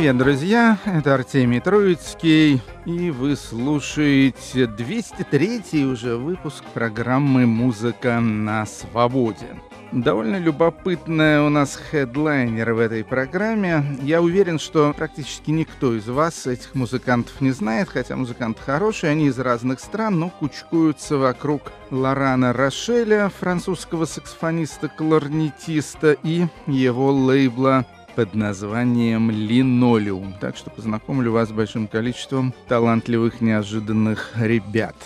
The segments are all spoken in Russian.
Привет, друзья! Это Артемий Троицкий, и вы слушаете 203 уже выпуск программы «Музыка на свободе». Довольно любопытная у нас хедлайнер в этой программе. Я уверен, что практически никто из вас этих музыкантов не знает, хотя музыканты хорошие, они из разных стран, но кучкуются вокруг Лорана Рошеля, французского саксофониста-кларнетиста, и его лейбла под названием «Линолеум». Так что познакомлю вас с большим количеством талантливых, неожиданных ребят.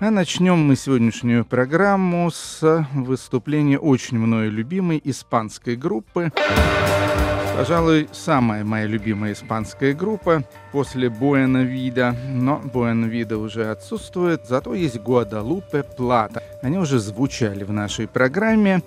А начнем мы сегодняшнюю программу с выступления очень мною любимой испанской группы. Пожалуй, самая моя любимая испанская группа после Буэна Вида, но Буэна Вида уже отсутствует, зато есть Гуадалупе Плата. Они уже звучали в нашей программе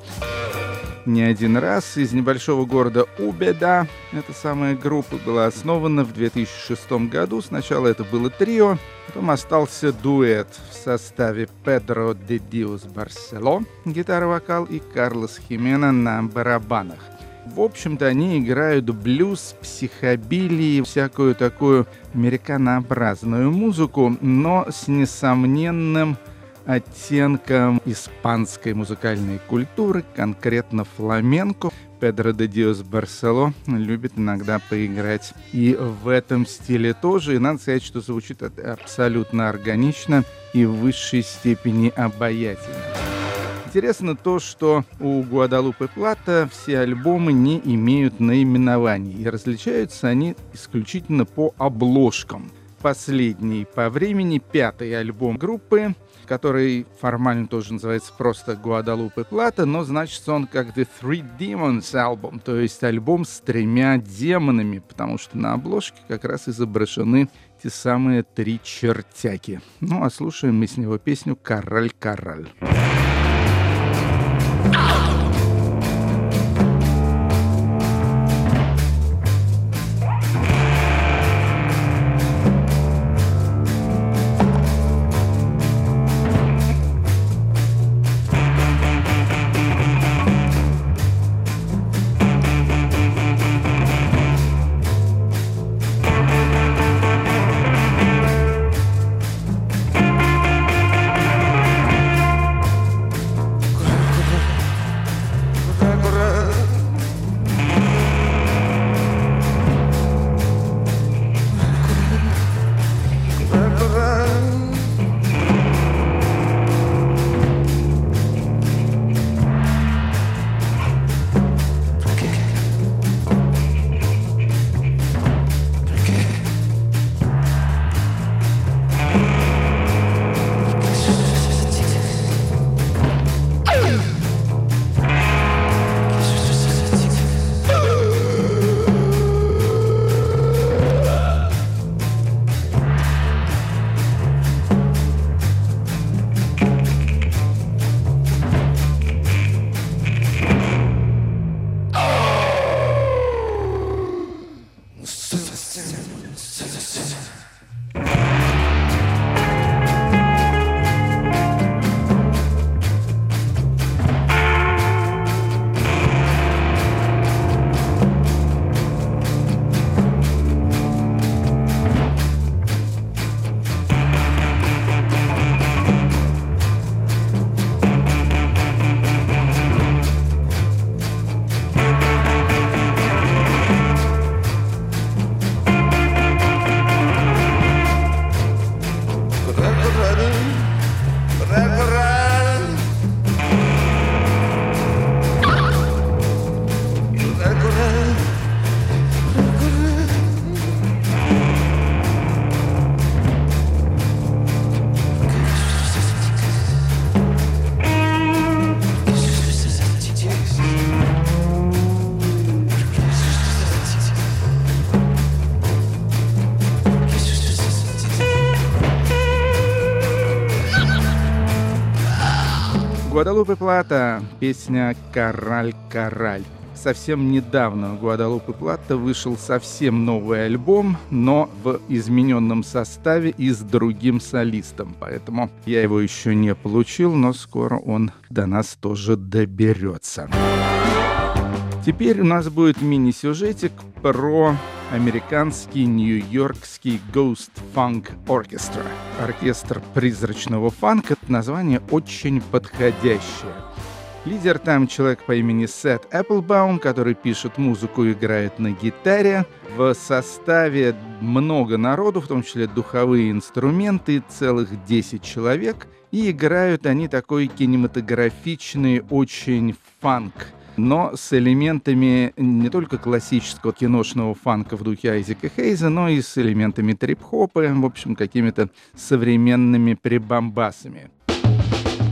не один раз. Из небольшого города Убеда эта самая группа была основана в 2006 году. Сначала это было трио, потом остался дуэт в составе Педро де Диос Барсело, гитара-вокал, и Карлос Химена на барабанах. В общем-то, они играют блюз, психобилии, всякую такую американообразную музыку, но с несомненным оттенком испанской музыкальной культуры, конкретно фламенко. Педро де Диос Барсело любит иногда поиграть и в этом стиле тоже. И надо сказать, что звучит абсолютно органично и в высшей степени обаятельно. Интересно то, что у Гуадалупы Плата все альбомы не имеют наименований, и различаются они исключительно по обложкам. Последний по времени пятый альбом группы который формально тоже называется просто Гуадалупе Плата, но значится он как The Three Demons Album, то есть альбом с тремя демонами, потому что на обложке как раз изображены те самые три чертяки. Ну а слушаем мы с него песню «Король-король». Гуадалупе Плата, песня «Кораль, кораль». Совсем недавно у Гуадалупы Плата вышел совсем новый альбом, но в измененном составе и с другим солистом. Поэтому я его еще не получил, но скоро он до нас тоже доберется. Теперь у нас будет мини-сюжетик про американский нью-йоркский Ghost Funk Orchestra. Оркестр призрачного фанка. Название очень подходящее. Лидер там человек по имени Сет Эпплбаум, который пишет музыку и играет на гитаре. В составе много народу, в том числе духовые инструменты, целых 10 человек. И играют они такой кинематографичный очень фанк но с элементами не только классического киношного фанка в духе Айзека Хейза, но и с элементами трип-хопа, в общем, какими-то современными прибамбасами.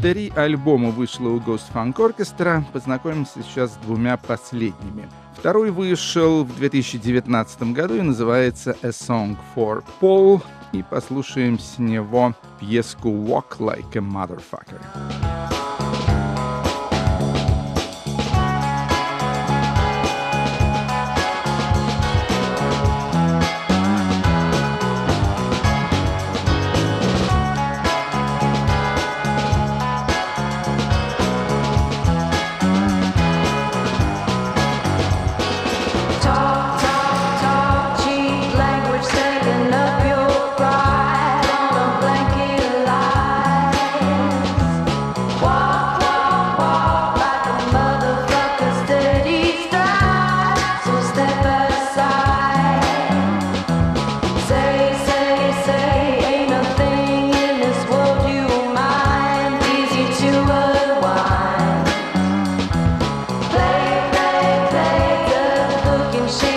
Три альбома вышло у Ghost Funk Orchestra. Познакомимся сейчас с двумя последними. Второй вышел в 2019 году и называется A Song for Paul. И послушаем с него пьеску Walk Like a Motherfucker. shame.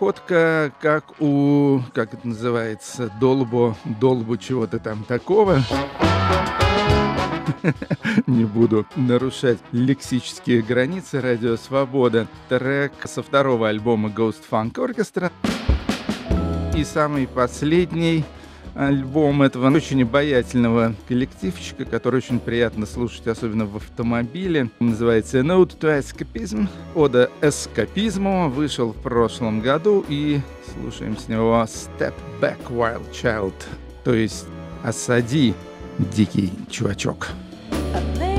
Походка, как у, как это называется, долбо, долбу чего-то там такого. Не буду нарушать лексические границы Радио Свобода. Трек со второго альбома Ghost Funk Orchestra. И самый последний альбом этого очень обаятельного коллективчика, который очень приятно слушать, особенно в автомобиле. Называется Note to Escapism. Ода эскапизму вышел в прошлом году и слушаем с него Step Back Wild Child, то есть «Осади, дикий чувачок». Ghost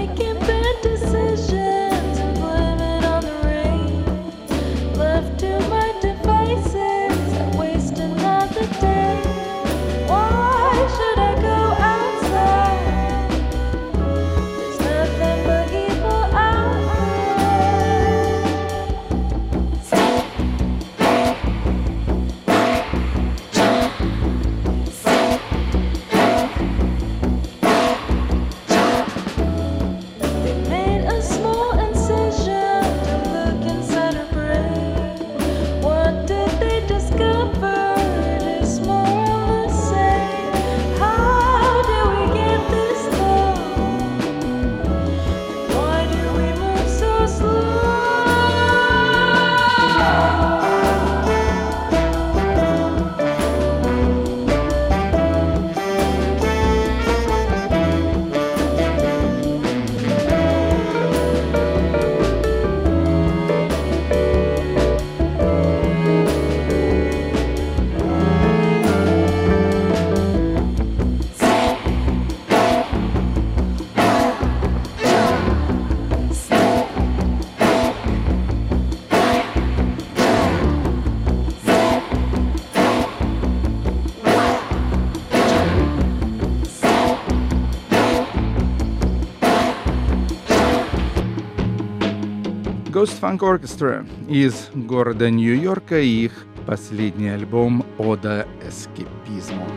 Funk Orchestra из города Нью-Йорка и их последний альбом «Ода эскепизму».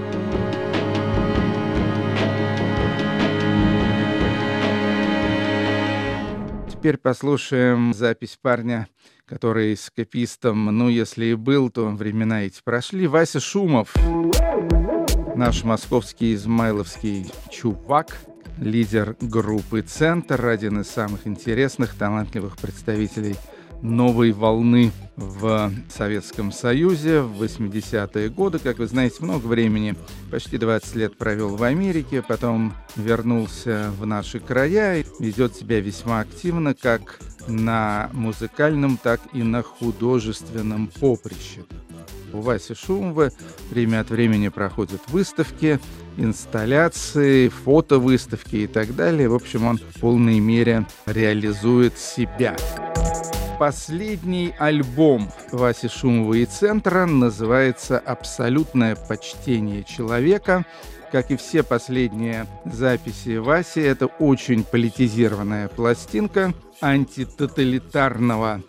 Теперь послушаем запись парня, который с копистом, ну, если и был, то времена эти прошли. Вася Шумов, наш московский измайловский чувак, лидер группы «Центр», один из самых интересных, талантливых представителей новой волны в Советском Союзе в 80-е годы. Как вы знаете, много времени, почти 20 лет провел в Америке, потом вернулся в наши края и ведет себя весьма активно как на музыкальном, так и на художественном поприще. У Васи Шумова время от времени проходят выставки, инсталляции, фотовыставки и так далее. В общем, он в полной мере реализует себя. Последний альбом Васи Шумова и Центра называется «Абсолютное почтение человека». Как и все последние записи Васи, это очень политизированная пластинка антитоталитарного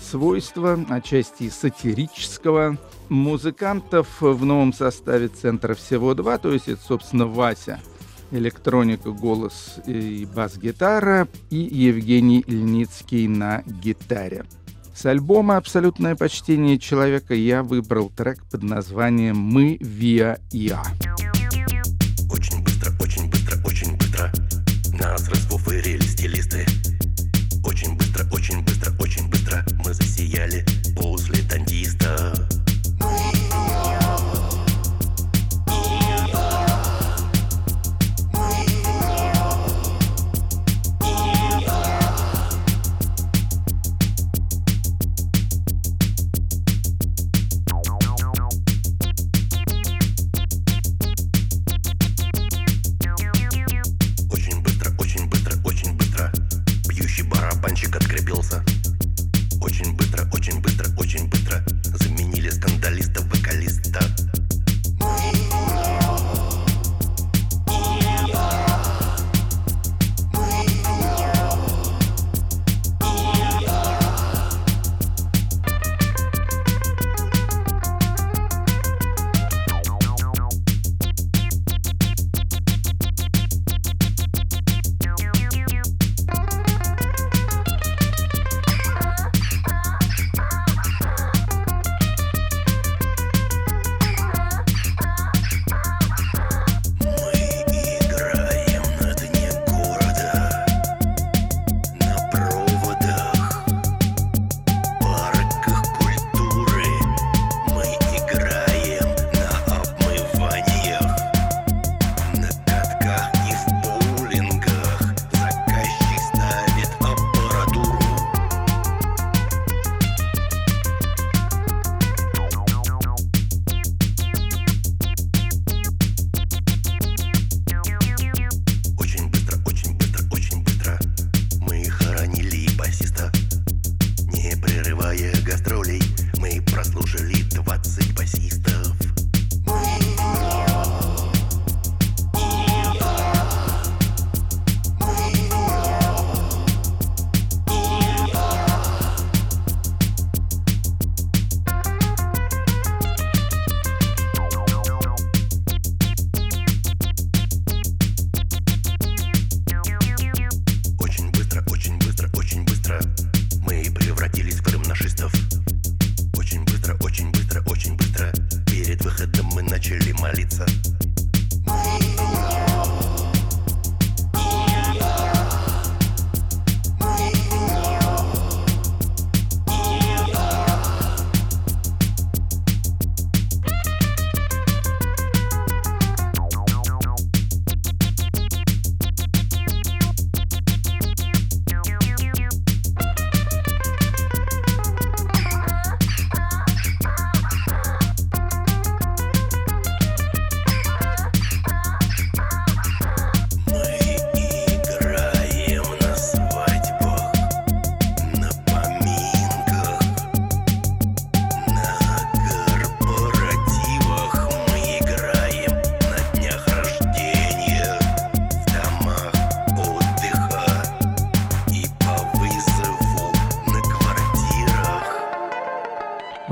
свойства, отчасти сатирического. Музыкантов в новом составе центра всего два, то есть это, собственно, Вася – электроника, голос и бас-гитара, и Евгений Ильницкий на гитаре. С альбома «Абсолютное почтение человека» я выбрал трек под названием «Мы Виа Иа». Очень быстро, очень быстро, очень быстро Нас расфуфырили стилисты Очень быстро, очень быстро, очень быстро Мы засияли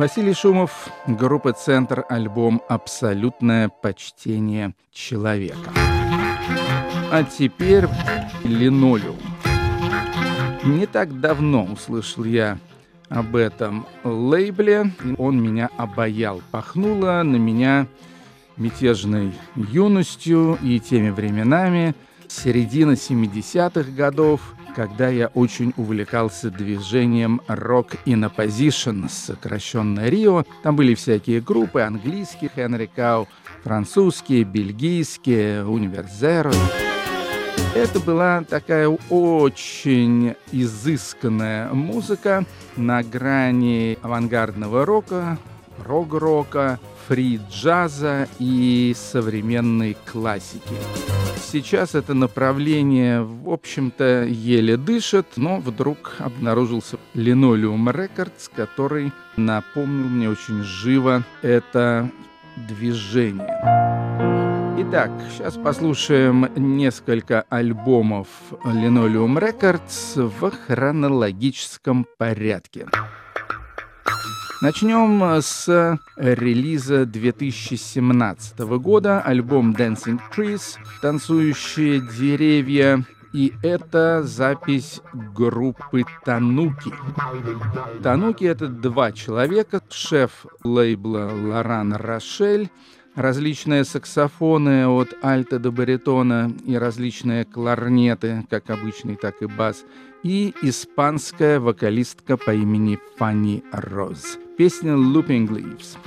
Василий Шумов, группа «Центр», альбом «Абсолютное почтение человека». А теперь «Линолеум». Не так давно услышал я об этом лейбле. Он меня обаял. Пахнуло на меня мятежной юностью и теми временами середина 70-х годов, когда я очень увлекался движением Rock in Opposition, сокращенно Рио. Там были всякие группы, английские, Хенри Кау, французские, бельгийские, Универзеро. Это была такая очень изысканная музыка на грани авангардного рока, рок-рока, фри-джаза и современной классики. Сейчас это направление, в общем-то, еле дышит, но вдруг обнаружился Linoleum Records, который напомнил мне очень живо это движение. Итак, сейчас послушаем несколько альбомов Linoleum Records в хронологическом порядке. Начнем с релиза 2017 года, альбом Dancing Trees, танцующие деревья, и это запись группы Тануки. Тануки — это два человека, шеф лейбла Лоран Рошель, различные саксофоны от альта до баритона и различные кларнеты, как обычный, так и бас, и испанская вокалистка по имени Фанни Роз. Песня «Looping Leaves».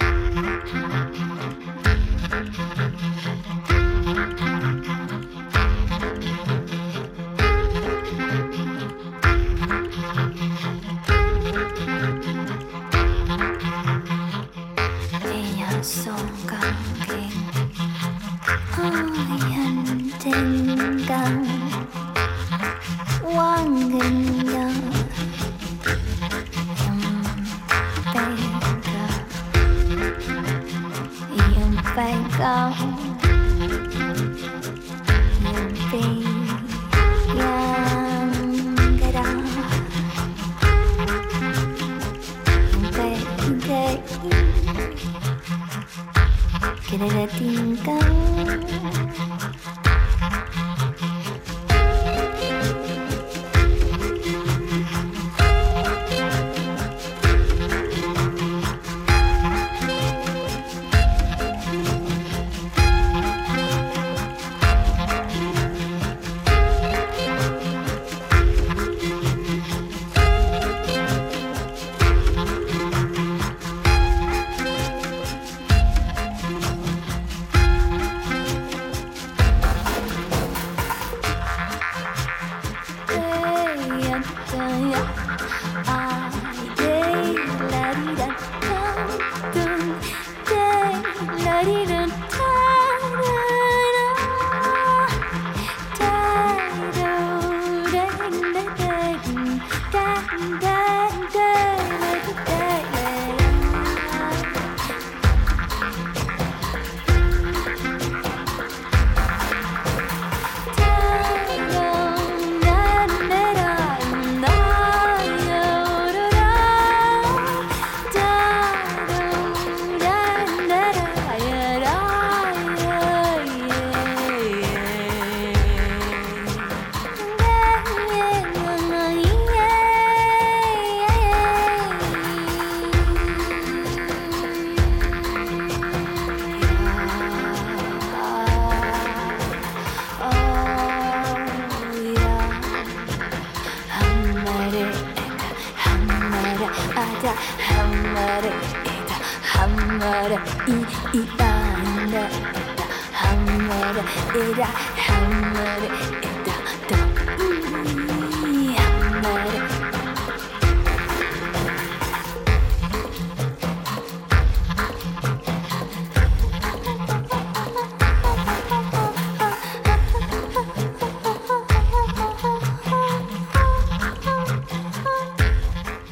bank of. Get, it at the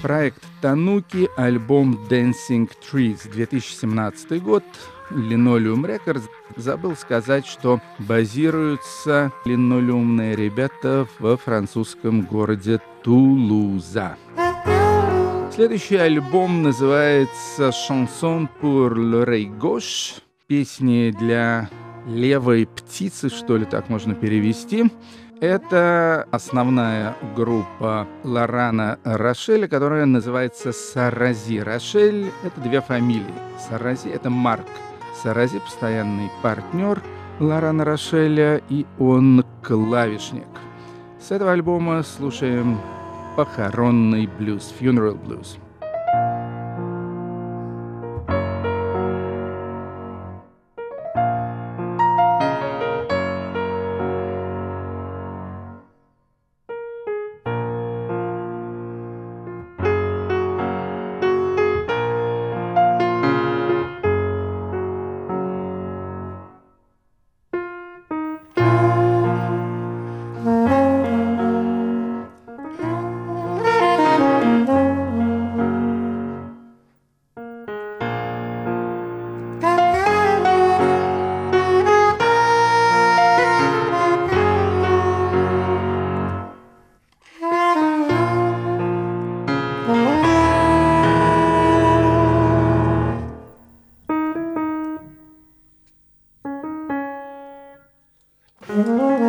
Проект Тануки, альбом Dancing Trees, 2017 год, Linoleum Records. Забыл сказать, что базируются линолеумные ребята во французском городе Тулуза. Следующий альбом называется «Chanson pour l'oreille gauche» — песни для левой птицы, что ли, так можно перевести. Это основная группа Лорана Рошеля, которая называется Сарази. Рошель — это две фамилии. Сарази — это Марк. Сарази — постоянный партнер Лорана Рошеля, и он клавишник. С этого альбома слушаем похоронный блюз, funeral blues. Música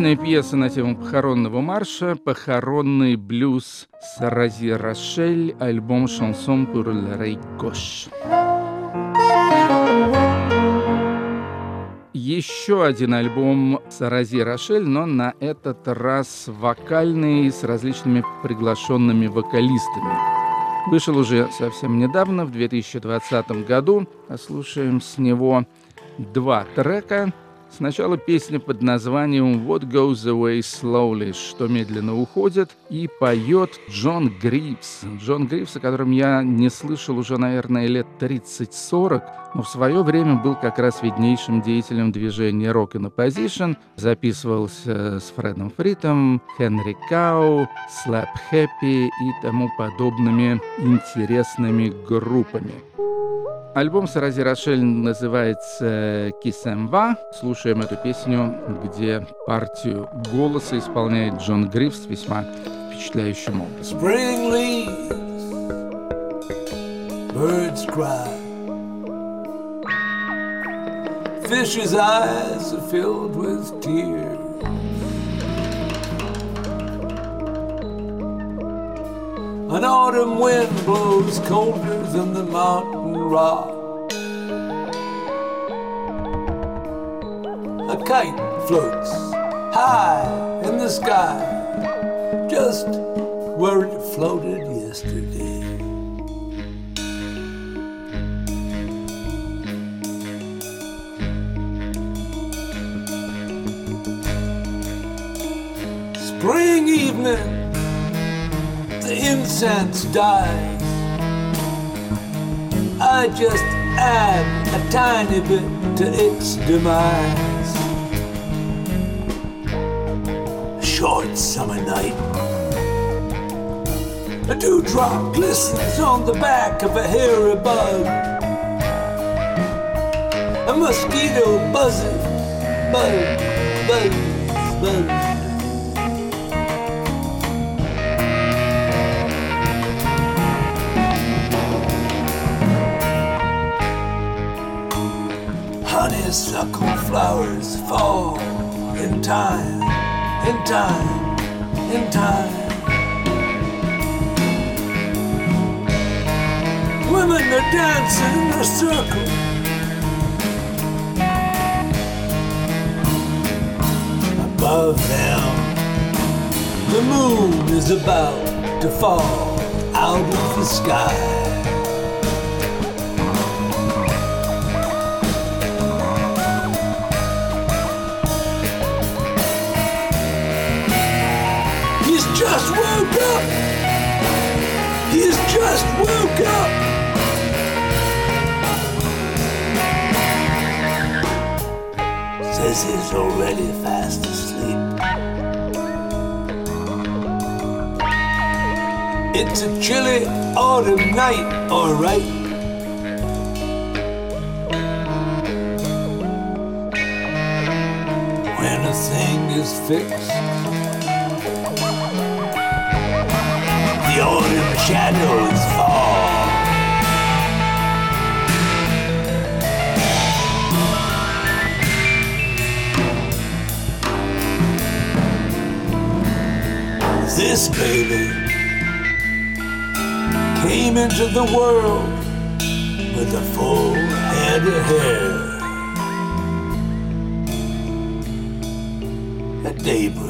Отличная пьеса на тему похоронного марша, похоронный блюз Сарази Рошель, альбом «Шансон pour l'oreille gauche». Еще один альбом Сарази Рошель, но на этот раз вокальный с различными приглашенными вокалистами. Вышел уже совсем недавно, в 2020 году. Послушаем с него два трека – Сначала песня под названием «What Goes Away Slowly», что медленно уходит, и поет Джон Гривс. Джон Гривс, о котором я не слышал уже, наверное, лет 30-40, но в свое время был как раз виднейшим деятелем движения Rock in Opposition, записывался с Фредом Фритом, Хенри Кау, Slap Happy и тому подобными интересными группами. Альбом Сарази Рошель называется «Кисемва». Слушаем эту песню, где партию голоса исполняет Джон Грифс весьма впечатляющим образом. An autumn wind blows colder than the mountain rock. A kite floats high in the sky, just where it floated yesterday. Spring evening the incense dies. I just add a tiny bit to its demise. A short summer night. A dewdrop glistens on the back of a hairy bug. A mosquito buzzes, buzz, buzz, buzz. Honeysuckle flowers fall in time, in time, in time. Women are dancing in a circle. Above them, the moon is about to fall out of the sky. Woke up. He's just woke up. Says he's already fast asleep. It's a chilly autumn night, alright. When a thing is fixed shadows fall. This baby came into the world with a full head of hair. At daybreak.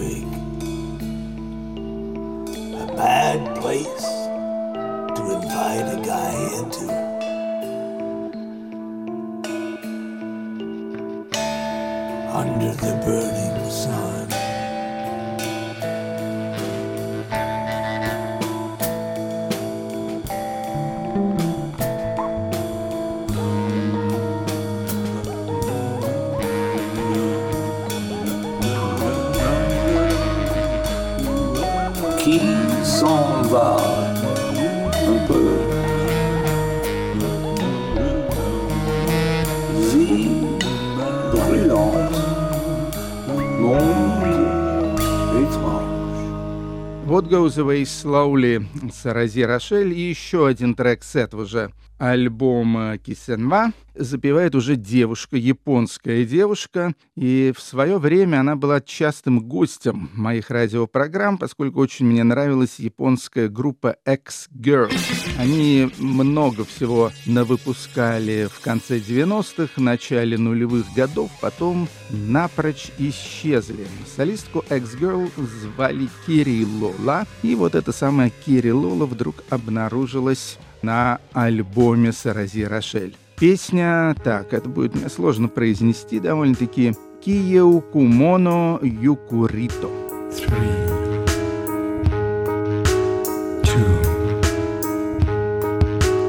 What Goes Away Slowly с Рози Рошель и еще один трек с этого же альбома Кисенва запевает уже девушка, японская девушка, и в свое время она была частым гостем моих радиопрограмм, поскольку очень мне нравилась японская группа X-Girls. Они много всего навыпускали в конце 90-х, начале нулевых годов, потом напрочь исчезли. Солистку X-Girl звали Кири Лола, и вот эта самая Кири Лола вдруг обнаружилась на альбоме Сарази Рошель. Песня, так, это будет мне сложно произнести довольно-таки, Киеу Кумоно Юкурито. Three.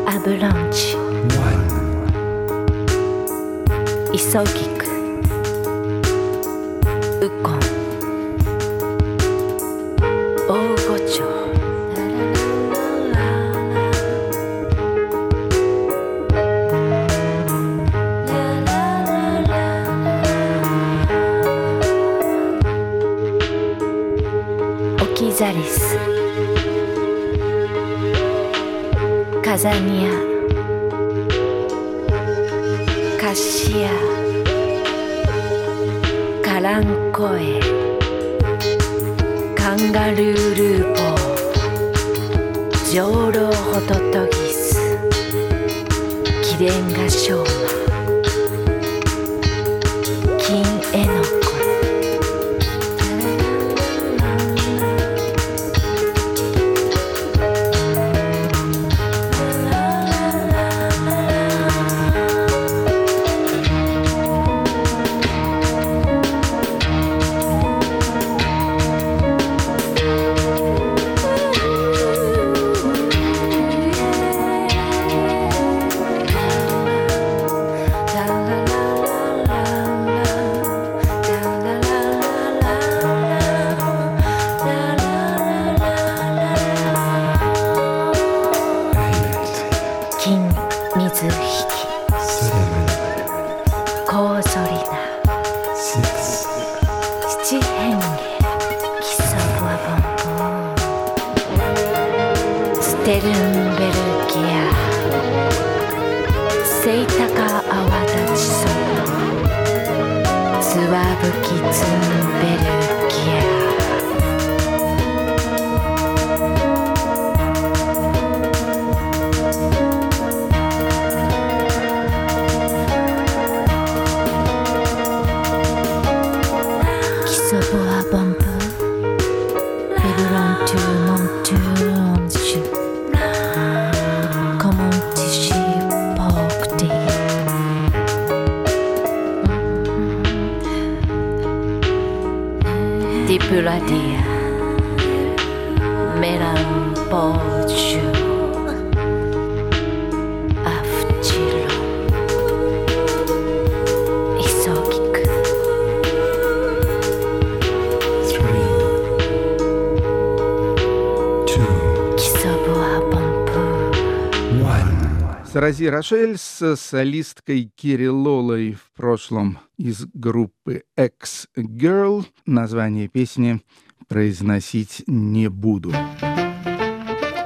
Avalanche. せいたかあわ立ちそうつわぶきつんべるきえ Сарази Рошель с солисткой Кириллолой в прошлом из группы X-Girl. Название песни произносить не буду.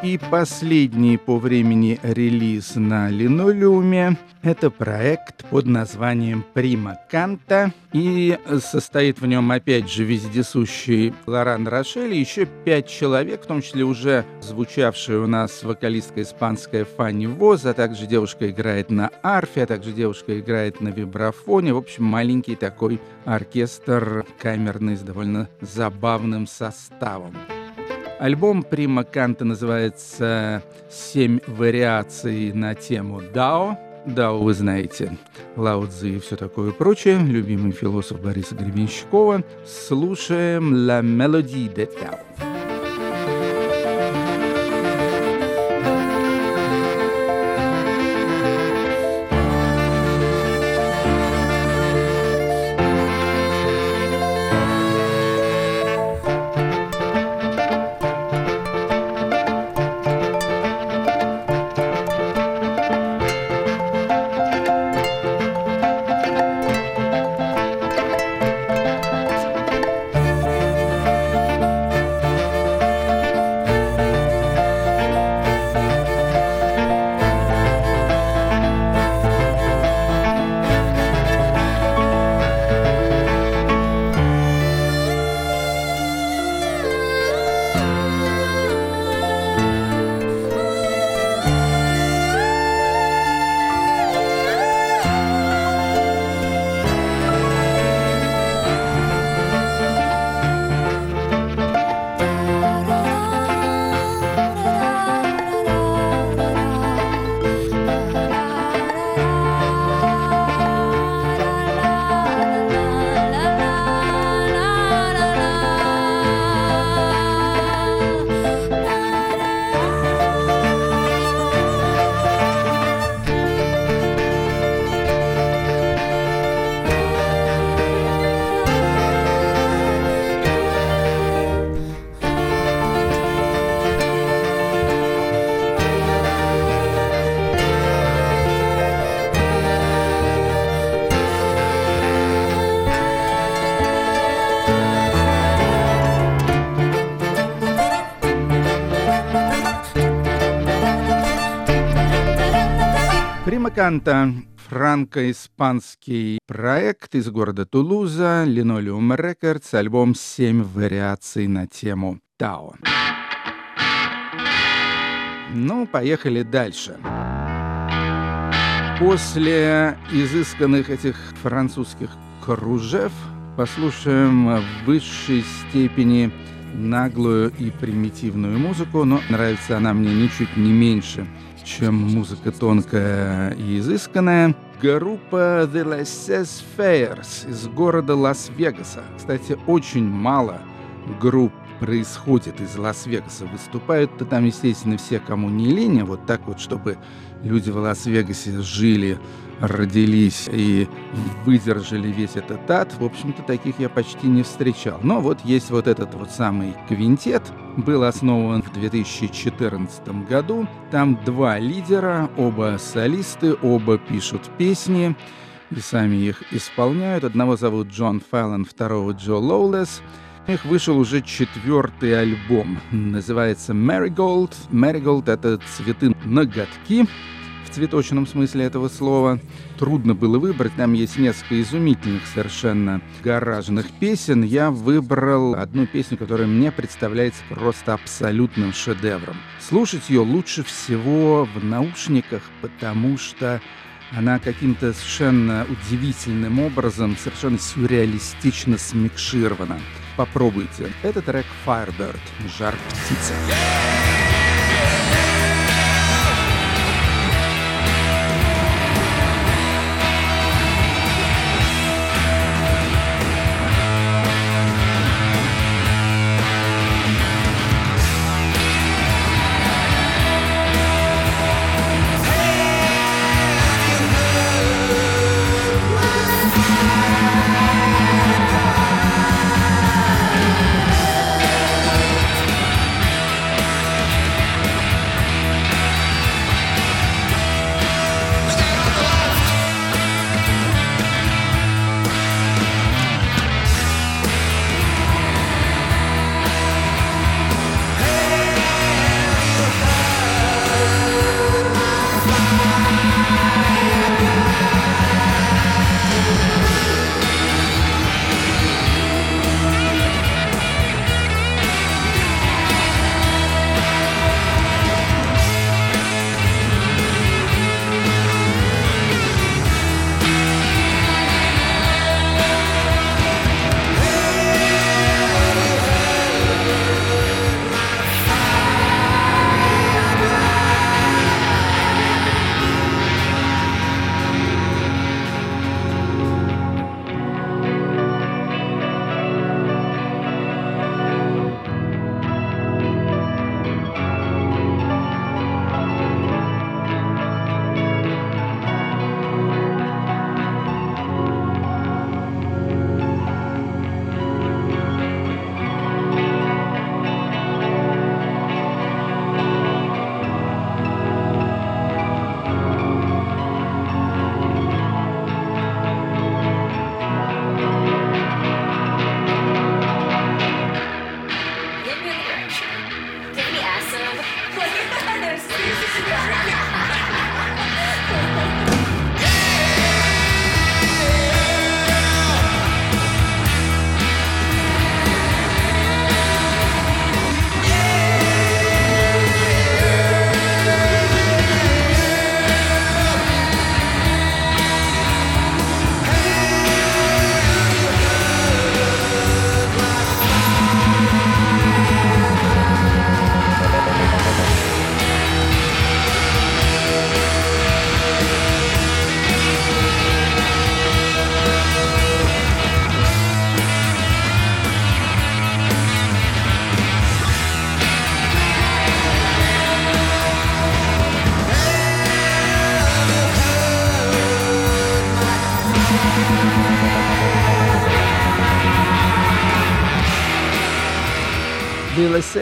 И последний по времени релиз на линолеуме – это проект под названием «Прима Канта». И состоит в нем, опять же, вездесущий Лоран Рошель и еще пять человек, в том числе уже звучавшая у нас вокалистка испанская Фанни Воз, а также девушка играет на арфе, а также девушка играет на вибрафоне. В общем, маленький такой оркестр камерный с довольно забавным составом. Альбом Прима Канта называется «Семь вариаций на тему Дао». Дао, вы знаете, Лао Цзи и все такое прочее. Любимый философ Бориса Гребенщикова. Слушаем «La Melodie de Tao».「Музыканта франко-испанский проект из города Тулуза, Linoleum Records, альбом «Семь вариаций на тему Тао». Ну, поехали дальше. После изысканных этих французских кружев послушаем в высшей степени наглую и примитивную музыку, но нравится она мне ничуть не меньше, чем музыка тонкая и изысканная. Группа The Laissez Fairs из города Лас-Вегаса. Кстати, очень мало групп происходит из Лас-Вегаса. Выступают-то там, естественно, все, кому не лень, а вот так вот, чтобы люди в Лас-Вегасе жили родились и выдержали весь этот ад, в общем-то, таких я почти не встречал. Но вот есть вот этот вот самый квинтет, был основан в 2014 году. Там два лидера, оба солисты, оба пишут песни и сами их исполняют. Одного зовут Джон Фаллон, второго Джо Лоулес. У них вышел уже четвертый альбом. Называется Marigold. Marigold — это цветы ноготки цветочном смысле этого слова. Трудно было выбрать, там есть несколько изумительных совершенно гаражных песен. Я выбрал одну песню, которая мне представляется просто абсолютным шедевром. Слушать ее лучше всего в наушниках, потому что она каким-то совершенно удивительным образом, совершенно сюрреалистично смикширована. Попробуйте. Это трек Firebird, жар птицы. Yeah!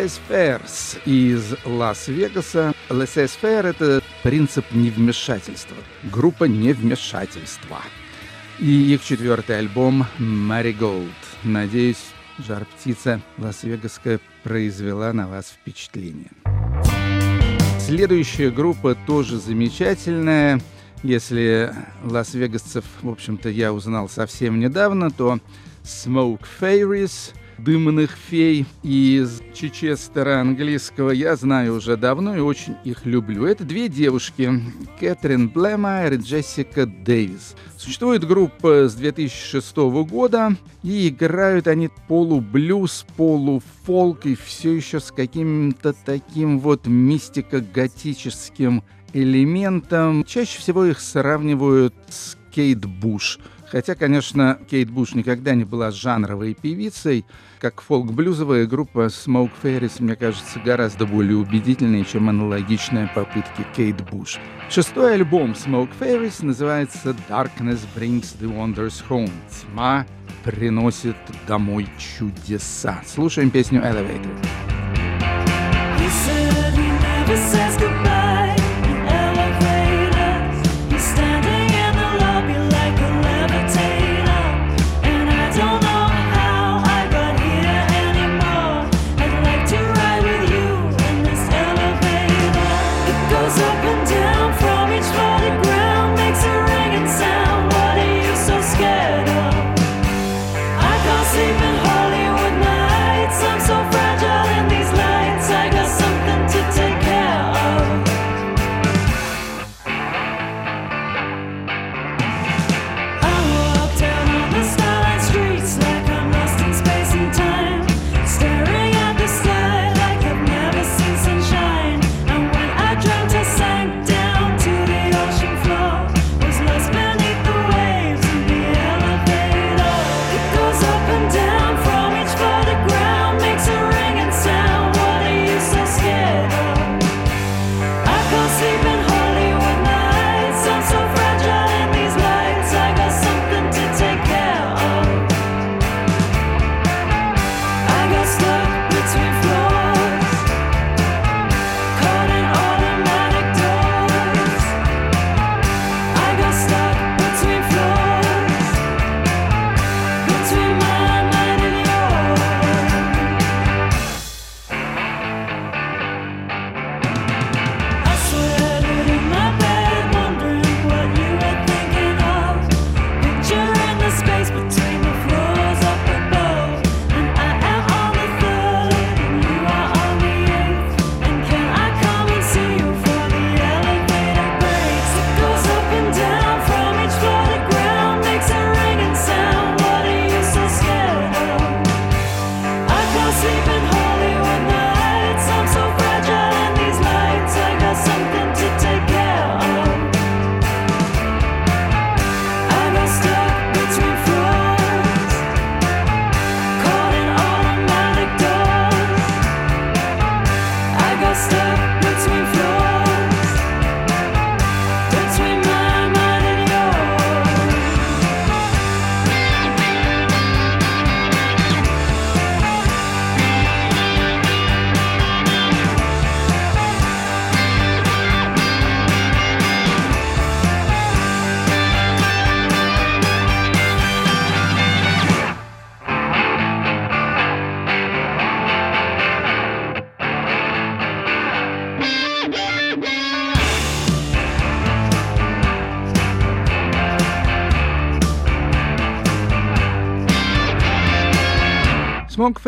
Laissez-faire из Лас-Вегаса. Laissez-faire — это принцип невмешательства. Группа невмешательства. И их четвертый альбом «Marigold». Надеюсь, жар-птица Лас-Вегаская произвела на вас впечатление. Следующая группа тоже замечательная. Если лас-вегасцев, в общем-то, я узнал совсем недавно, то Smoke Fairies — дымных фей из Чечестера английского я знаю уже давно и очень их люблю. Это две девушки, Кэтрин Блэмайер и Джессика Дэвис. Существует группа с 2006 года, и играют они полублюз, полуфолк, и все еще с каким-то таким вот мистико-готическим элементом. Чаще всего их сравнивают с Кейт Буш – Хотя, конечно, Кейт Буш никогда не была жанровой певицей, как фолк-блюзовая группа Smoke Fairies, мне кажется, гораздо более убедительной, чем аналогичная попытки Кейт Буш. Шестой альбом Smoke Fairies называется Darkness Brings the Wonders Home. Тьма приносит домой чудеса. Слушаем песню Elevator. He said he never says goodbye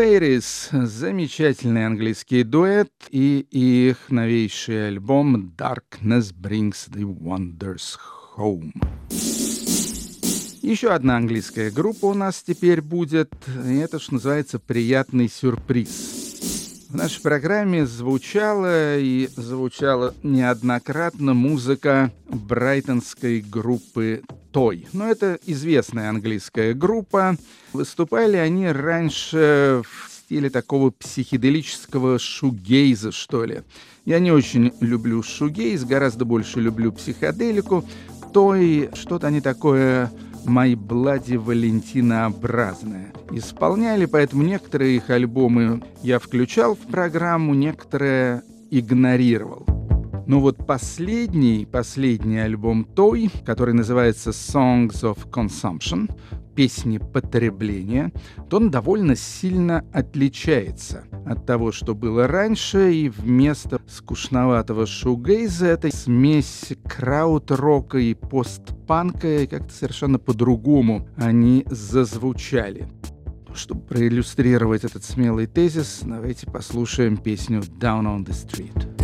Fairies — замечательный английский дуэт и их новейший альбом Darkness Brings the Wonders Home. Еще одна английская группа у нас теперь будет, и это, что называется, приятный сюрприз. В нашей программе звучала и звучала неоднократно музыка брайтонской группы Той. Но это известная английская группа. Выступали они раньше в стиле такого психоделического шугейза, что ли. Я не очень люблю шугейз, гораздо больше люблю психоделику. Той что-то они такое Bloody Валентинообразное исполняли, поэтому некоторые их альбомы я включал в программу, некоторые игнорировал. Но вот последний, последний альбом Той, который называется Songs of Consumption, песни потребления, то он довольно сильно отличается от того, что было раньше, и вместо скучноватого шугейза это смесь крауд-рока и постпанка, и как-то совершенно по-другому они зазвучали. Чтобы проиллюстрировать этот смелый тезис, давайте послушаем песню «Down on the Street».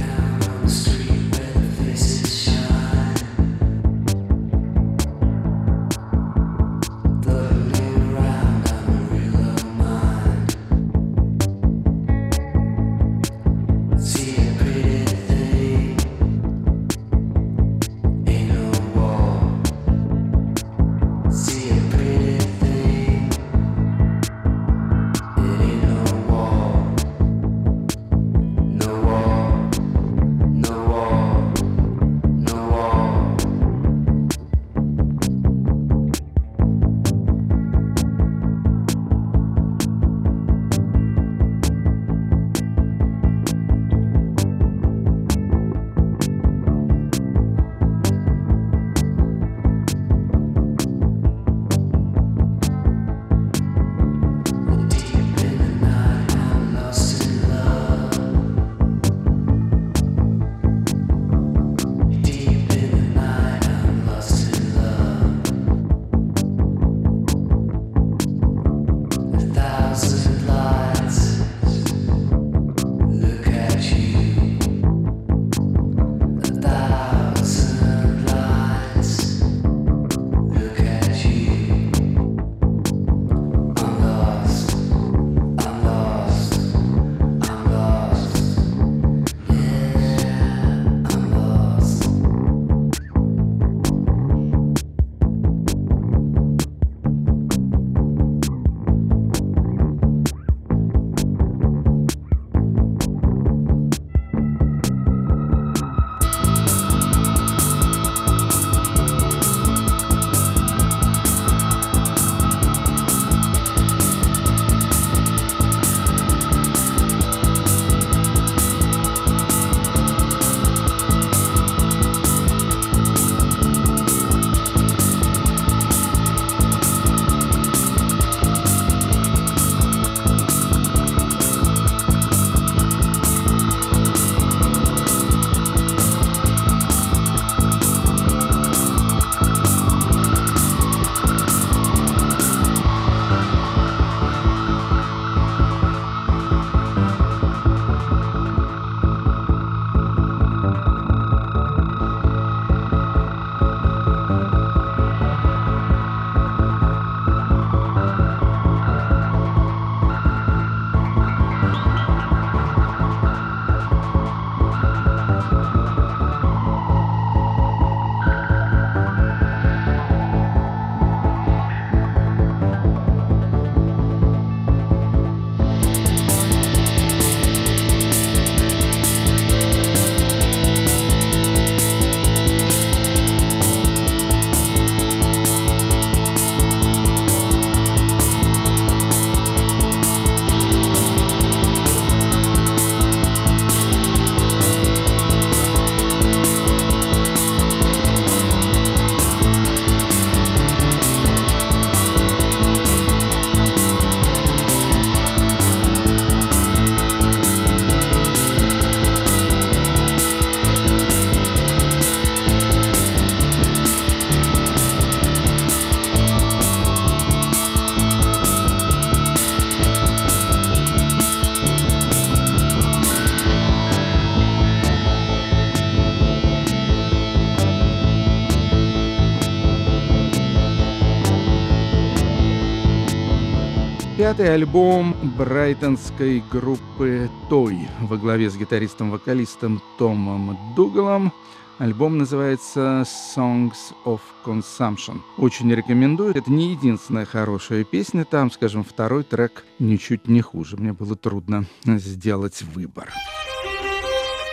Пятый альбом брайтонской группы Той во главе с гитаристом-вокалистом Томом Дугалом. Альбом называется Songs of Consumption. Очень рекомендую. Это не единственная хорошая песня. Там, скажем, второй трек ничуть не хуже. Мне было трудно сделать выбор.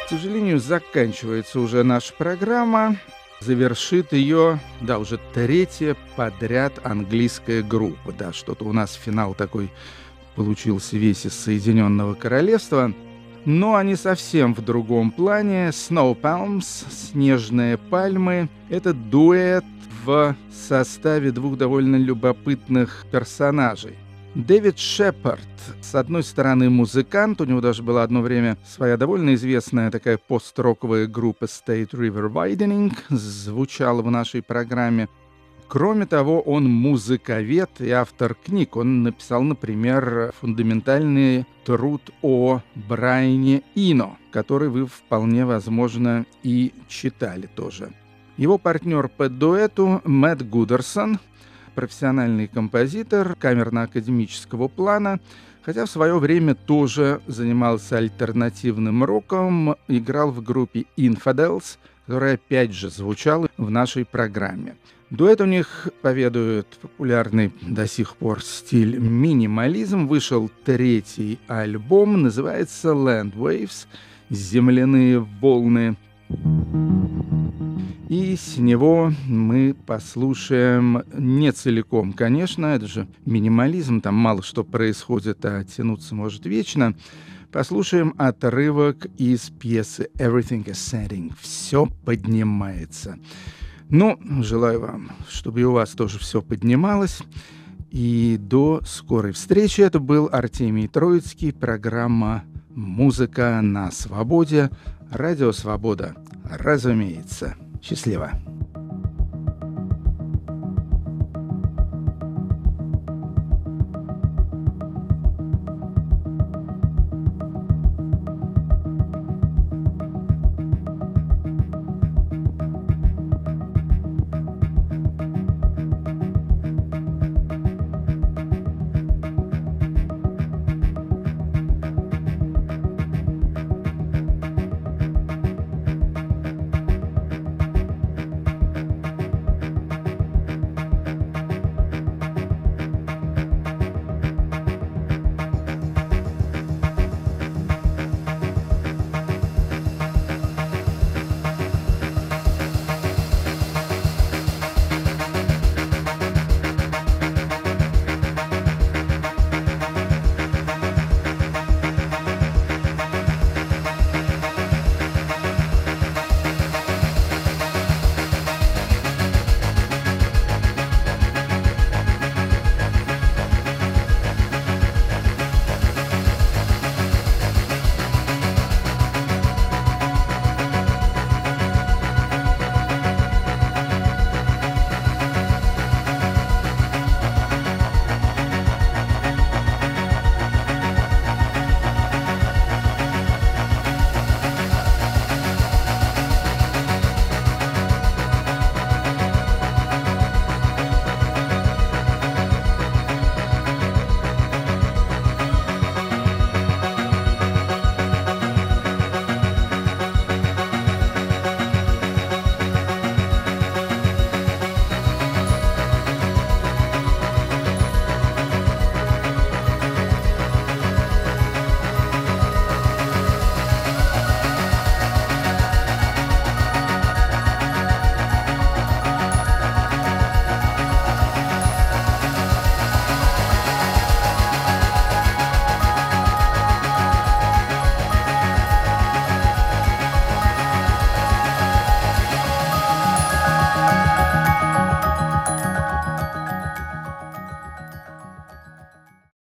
К сожалению, заканчивается уже наша программа. Завершит ее, да, уже третья подряд английская группа. Да, что-то у нас финал такой получился весь из Соединенного Королевства. Но они совсем в другом плане. Snow Palms, снежные пальмы, это дуэт в составе двух довольно любопытных персонажей. Дэвид Шепард, с одной стороны, музыкант, у него даже была одно время своя довольно известная такая пост-роковая группа State River Widening, звучала в нашей программе. Кроме того, он музыковед и автор книг. Он написал, например, фундаментальный труд о Брайане Ино, который вы вполне возможно и читали тоже. Его партнер по дуэту Мэтт Гудерсон, профессиональный композитор камерно-академического плана, хотя в свое время тоже занимался альтернативным роком, играл в группе Infidels, которая опять же звучала в нашей программе. Дуэт у них поведует популярный до сих пор стиль минимализм. Вышел третий альбом, называется Land Waves, земляные волны. И с него мы послушаем не целиком, конечно, это же минимализм, там мало что происходит, а тянуться может вечно. Послушаем отрывок из пьесы Everything is Setting. Все поднимается. Ну, желаю вам, чтобы и у вас тоже все поднималось. И до скорой встречи. Это был Артемий Троицкий, программа «Музыка на свободе», радио «Свобода», разумеется. Счастливо.